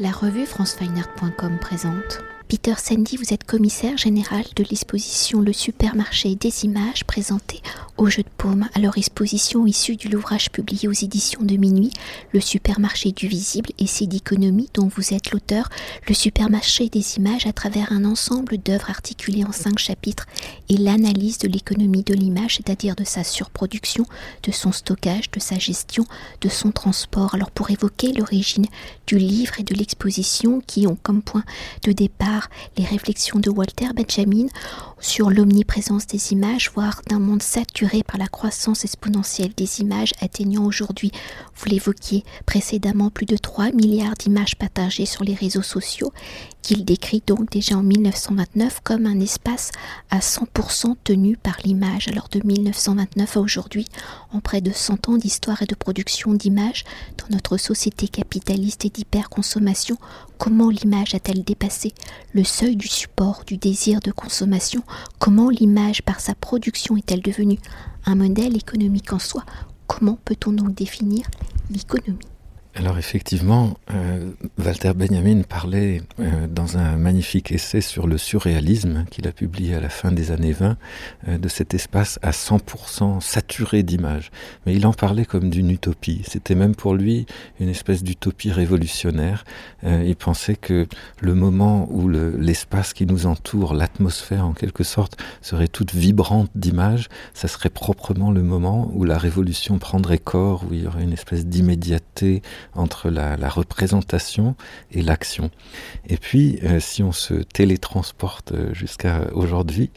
La revue francefineart.com présente. Peter Sandy, vous êtes commissaire général de l'exposition Le supermarché des images présentée au Jeu de Paume. Alors exposition issue de l'ouvrage publié aux éditions de Minuit, Le supermarché du visible et c'est d'économie dont vous êtes l'auteur. Le supermarché des images à travers un ensemble d'œuvres articulées en cinq chapitres et l'analyse de l'économie de l'image, c'est-à-dire de sa surproduction, de son stockage, de sa gestion, de son transport. Alors pour évoquer l'origine du livre et de l'exposition qui ont comme point de départ les réflexions de Walter Benjamin sur l'omniprésence des images, voire d'un monde saturé par la croissance exponentielle des images, atteignant aujourd'hui, vous l'évoquiez précédemment, plus de 3 milliards d'images partagées sur les réseaux sociaux, qu'il décrit donc déjà en 1929 comme un espace à 100% tenu par l'image. Alors de 1929 à aujourd'hui, en près de 100 ans d'histoire et de production d'images dans notre société capitaliste et d'hyperconsommation, comment l'image a-t-elle dépassé le seuil du support, du désir de consommation? Comment l'image, par sa production, est-elle devenue un modèle économique en soi? Comment peut-on donc définir l'économie? Alors effectivement, euh, Walter Benjamin parlait euh, dans un magnifique essai sur le surréalisme qu'il a publié à la fin des années 20 euh, de cet espace à 100% saturé d'images. Mais il en parlait comme d'une utopie. C'était même pour lui une espèce d'utopie révolutionnaire. il pensait que le moment où l'espace qui nous entoure, l'atmosphère en quelque sorte, serait toute vibrante d'images, ça serait proprement le moment où la révolution prendrait corps, où il y aurait une espèce d'immédiateté entre la, représentation et l'action. Et puis, euh, si on se télétransporte euh, jusqu'à aujourd'hui,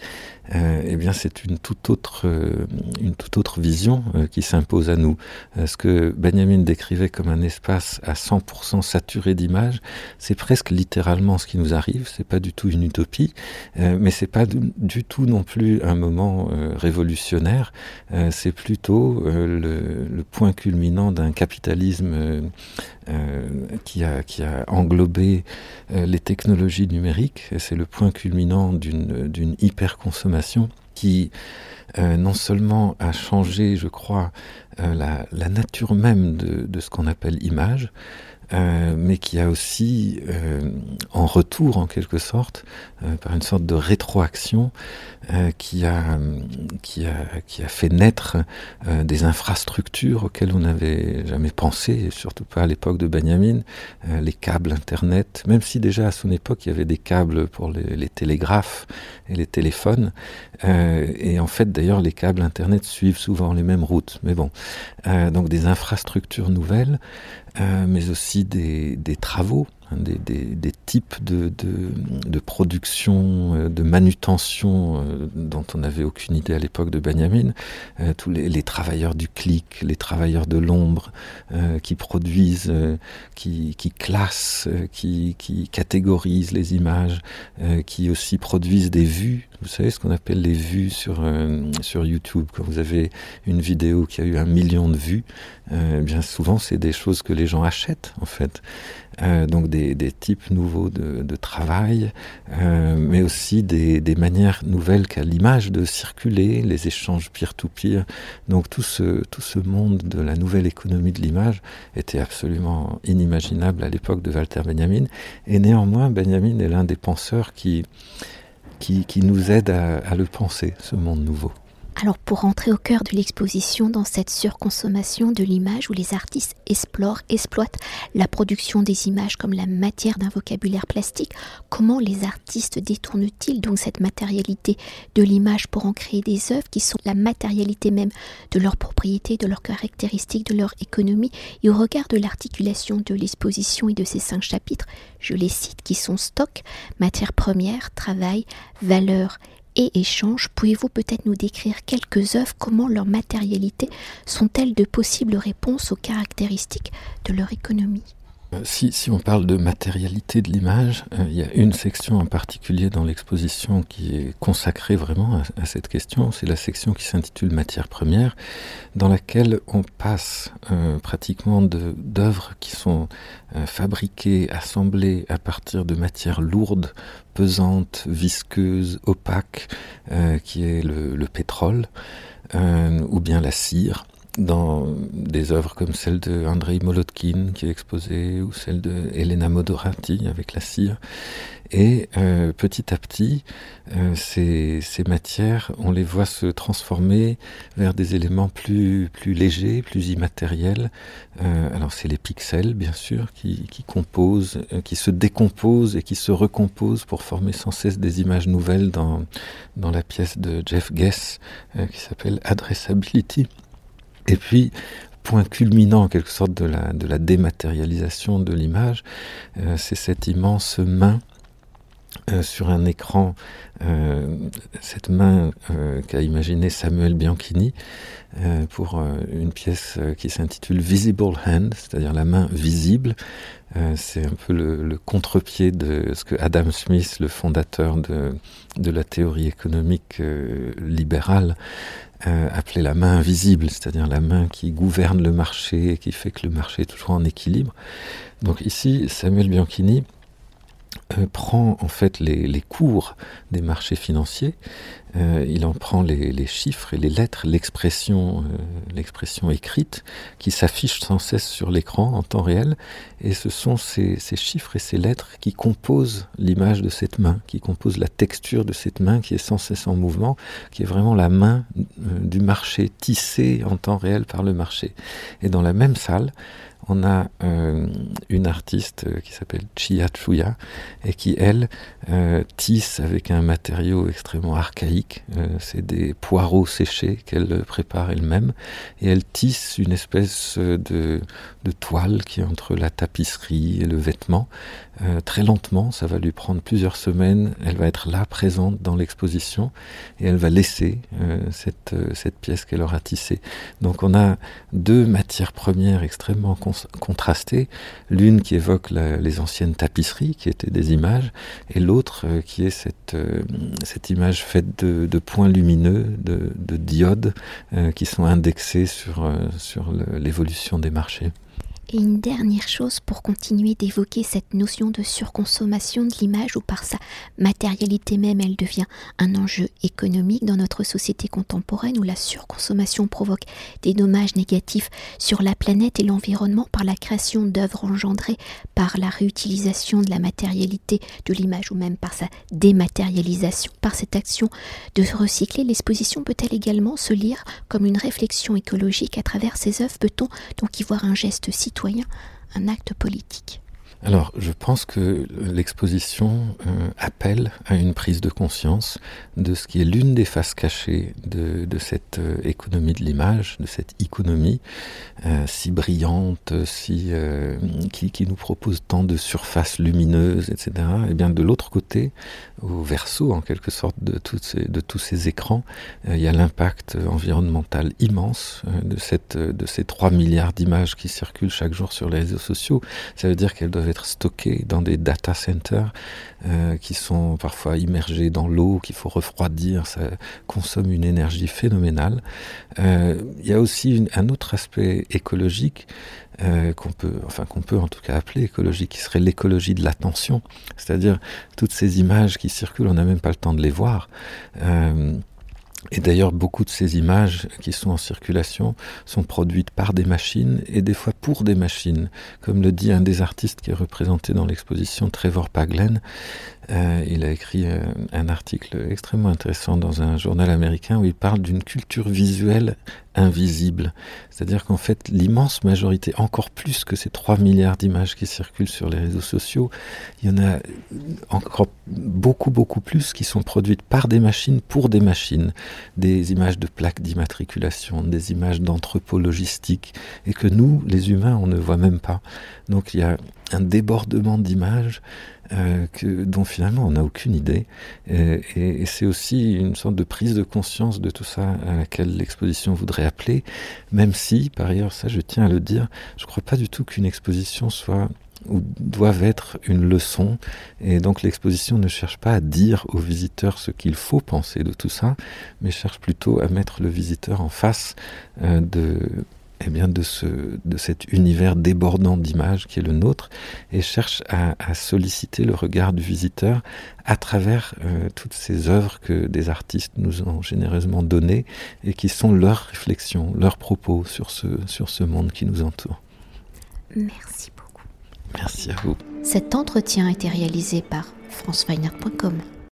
euh, eh bien c'est une toute autre, euh, une toute autre vision qui s'impose à nous. ce que Benjamin décrivait comme un espace à 100% saturé d'images, c'est presque littéralement ce qui nous arrive. C'est pas du tout une utopie, mais c'est pas du, tout non plus un moment révolutionnaire. c'est plutôt le, point culminant d'un capitalisme qui a, qui a englobé les technologies numériques. C'est le point culminant d'une hyperconsommation qui euh, non seulement a changé, je crois, euh, la, nature même de ce qu'on appelle image, euh, mais qui a aussi, euh, en retour en quelque sorte, euh, par une sorte de rétroaction, qui, a, qui, a, qui a fait naître des infrastructures auxquelles on n'avait jamais pensé, surtout pas à l'époque de Benjamin, les câbles Internet, même si déjà à son époque il y avait des câbles pour les, les télégraphes et les téléphones, et en fait d'ailleurs les câbles Internet suivent souvent les mêmes routes, mais bon, donc des infrastructures nouvelles, mais aussi des, travaux, hein, des, types de, de, production, euh, de manutention euh, dont on n'avait aucune idée à l'époque de Benjamin. Euh, tous les, travailleurs du clic, les travailleurs de l'ombre qui produisent, qui, qui classent, qui, qui catégorisent les images, qui aussi produisent des vues. Vous savez ce qu'on appelle les vues sur, sur YouTube? Quand vous avez une vidéo qui a eu un million de vues, bien souvent c'est des choses que les gens achètent en fait. Euh, donc des, types nouveaux de, travail, euh, mais aussi des, manières nouvelles qu'a l'image de circuler, les échanges peer-to-peer. Donc tout ce, tout ce monde de la nouvelle économie de l'image était absolument inimaginable à l'époque de Walter Benjamin. Et néanmoins, Benjamin est l'un des penseurs qui, qui, nous aide à le penser, ce monde nouveau. Alors pour entrer au cœur de l'exposition dans cette surconsommation de l'image où les artistes explorent, exploitent la production des images comme la matière d'un vocabulaire plastique, comment les artistes détournent-ils donc cette matérialité de l'image pour en créer des œuvres qui sont la matérialité même de leur propriété, de leurs caractéristiques, de leur économie? Et au regard de l'articulation de l'exposition et de ces cinq chapitres, je les cite, qui sont stock, matière première, travail, valeur et échange, pouvez-vous peut-être nous décrire quelques œuvres, comment leur matérialité sont-elles de possibles réponses aux caractéristiques de leur économie? Si, si, on parle de matérialité de l'image, euh, il y a une section en particulier dans l'exposition qui est consacrée vraiment à, cette question, c'est la section qui s'intitule Matière première, dans laquelle on passe euh, pratiquement d'œuvres qui sont fabriquées, assemblées à partir de matières lourdes, pesantes, visqueuses, opaques, qui est le pétrole, ou bien la cire dans des œuvres comme celle de Andrei Molotkin qui est exposée ou celle de Elena Modorati avec la cire. Et euh, petit à petit, euh, ces, matières, on les voit se transformer vers des éléments plus, légers, plus immatériels. Euh, alors c'est les pixels, bien sûr, qui, composent, qui se décomposent et qui se recomposent pour former sans cesse des images nouvelles dans, dans la pièce de Jeff Guess qui s'appelle Addressability. Et puis, point culminant en quelque sorte de la, dématérialisation de l'image, euh, c'est cette immense main euh, sur un écran, euh, cette main qu'a imaginé Samuel Bianchini pour une pièce qui s'intitule Visible Hand, c'est-à-dire la main visible. c'est un peu le, le contre-pied de ce que Adam Smith, le fondateur de, de la théorie économique libérale, euh, appelée la main invisible, c'est-à-dire la main qui gouverne le marché et qui fait que le marché est toujours en équilibre. Donc ici, Samuel Bianchini euh, prend en fait les, les, cours des marchés financiers, euh, il en prend les, les, chiffres et les lettres, l'expression, euh, l'expression écrite qui s'affiche sans cesse sur l'écran en temps réel, et ce sont ces, ces, chiffres et ces lettres qui composent l'image de cette main, qui composent la texture de cette main qui est sans cesse en mouvement, qui est vraiment la main du marché tissée en temps réel par le marché. Et dans la même salle, on a euh, une artiste euh, qui s'appelle Chia Chuya et qui, elle, euh, tisse avec un matériau extrêmement archaïque. C'est des poireaux séchés qu'elle prépare elle-même et elle tisse une espèce de, toile qui est entre la tapisserie et le vêtement. Très lentement, ça va lui prendre plusieurs semaines. Elle va être là, présente dans l'exposition et elle va laisser cette, cette pièce qu'elle aura tissée. Donc on a deux matières premières extrêmement contrastées. L'une qui évoque les anciennes tapisseries, qui étaient des images, et l'autre euh, qui est cette, euh, cette image faite de, points lumineux, de, de diodes, euh, qui sont indexés sur l'évolution des marchés. Et une dernière chose pour continuer d'évoquer cette notion de surconsommation de l'image où par sa matérialité même elle devient un enjeu économique dans notre société contemporaine où la surconsommation provoque des dommages négatifs sur la planète et l'environnement par la création d'œuvres engendrées par la réutilisation de la matérialité de l'image ou même par sa dématérialisation. Par cette action de recycler, l'exposition peut-elle également se lire comme une réflexion écologique à travers ces œuvres? Peut-on donc y voir un geste citoyen un acte politique. Alors, je pense que l'exposition euh, appelle à une prise de conscience de ce qui est l'une des faces cachées de, cette euh, économie de l'image, de cette économie euh, si brillante, si, qui, qui, nous propose tant de surfaces lumineuses, etc. Et bien de l'autre côté, au verso en quelque sorte de, tous ces écrans, euh, il y a l'impact environnemental immense euh, de, cette, de ces 3 milliards d'images qui circulent chaque jour sur les réseaux sociaux. Ça veut dire qu'elles doivent être stockées dans des data centers euh, qui sont parfois immergés dans l'eau, qu'il faut refroidir, ça consomme une énergie phénoménale. Euh, il y a aussi un autre aspect écologique euh, qu'on peut, enfin qu'on peut en tout cas appeler écologique, qui serait l'écologie de l'attention, c'est-à-dire toutes ces images qui circulent, on n'a même pas le temps de les voir. Euh, et d'ailleurs, beaucoup de ces images qui sont en circulation sont produites par des machines et des fois pour des machines. Comme le dit un des artistes qui est représenté dans l'exposition, Trevor Paglen, euh, il a écrit euh, un article extrêmement intéressant dans un journal américain où il parle d'une culture visuelle invisible. C'est-à-dire qu'en fait, l'immense majorité, encore plus que ces 3 milliards d'images qui circulent sur les réseaux sociaux, il y en a encore beaucoup, beaucoup plus qui sont produites par des machines pour des machines. Des images de plaques d'immatriculation, des images d'entrepôts logistiques, et que nous, les humains, on ne voit même pas. Donc il y a un débordement d'images euh, dont finalement on n'a aucune idée. Et, et, et c'est aussi une sorte de prise de conscience de tout ça à laquelle l'exposition voudrait appeler, même si, par ailleurs, ça je tiens à le dire, je ne crois pas du tout qu'une exposition soit ou doivent être une leçon et donc l'exposition ne cherche pas à dire aux visiteurs ce qu'il faut penser de tout ça mais cherche plutôt à mettre le visiteur en face euh, de eh bien de, ce, de cet univers débordant d'images qui est le nôtre et cherche à, solliciter le regard du visiteur à travers euh, toutes ces œuvres que des artistes nous ont généreusement données et qui sont leurs réflexions, leurs propos sur ce, sur ce monde qui nous entoure. Merci beaucoup. Merci à vous. Cet entretien a été réalisé par franceweiner.com.